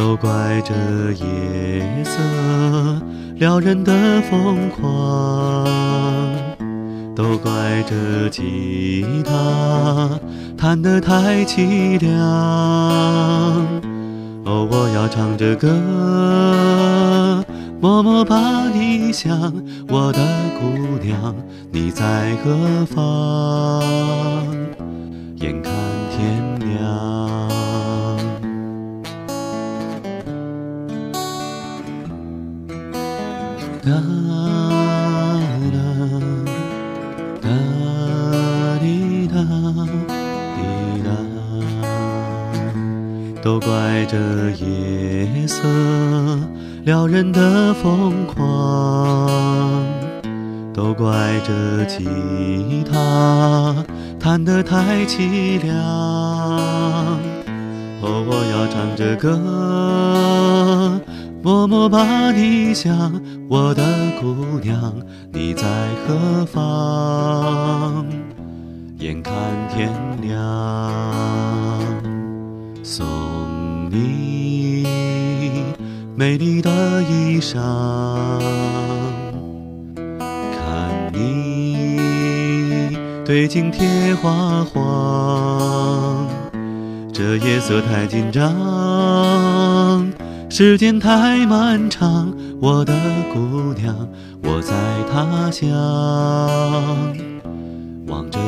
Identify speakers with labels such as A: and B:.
A: 都怪这夜色撩人的疯狂，都怪这吉他弹得太凄凉。哦，我要唱着歌，默默把你想，我的姑娘，你在何方？都怪这夜色撩人的疯狂，都怪这吉他弹得太凄凉。哦，我要唱着歌。默默把你想，我的姑娘，你在何方？眼看天亮，送你美丽的衣裳，看你对镜贴花黄，这夜色太紧张。时间太漫长，我的姑娘，我在他乡望着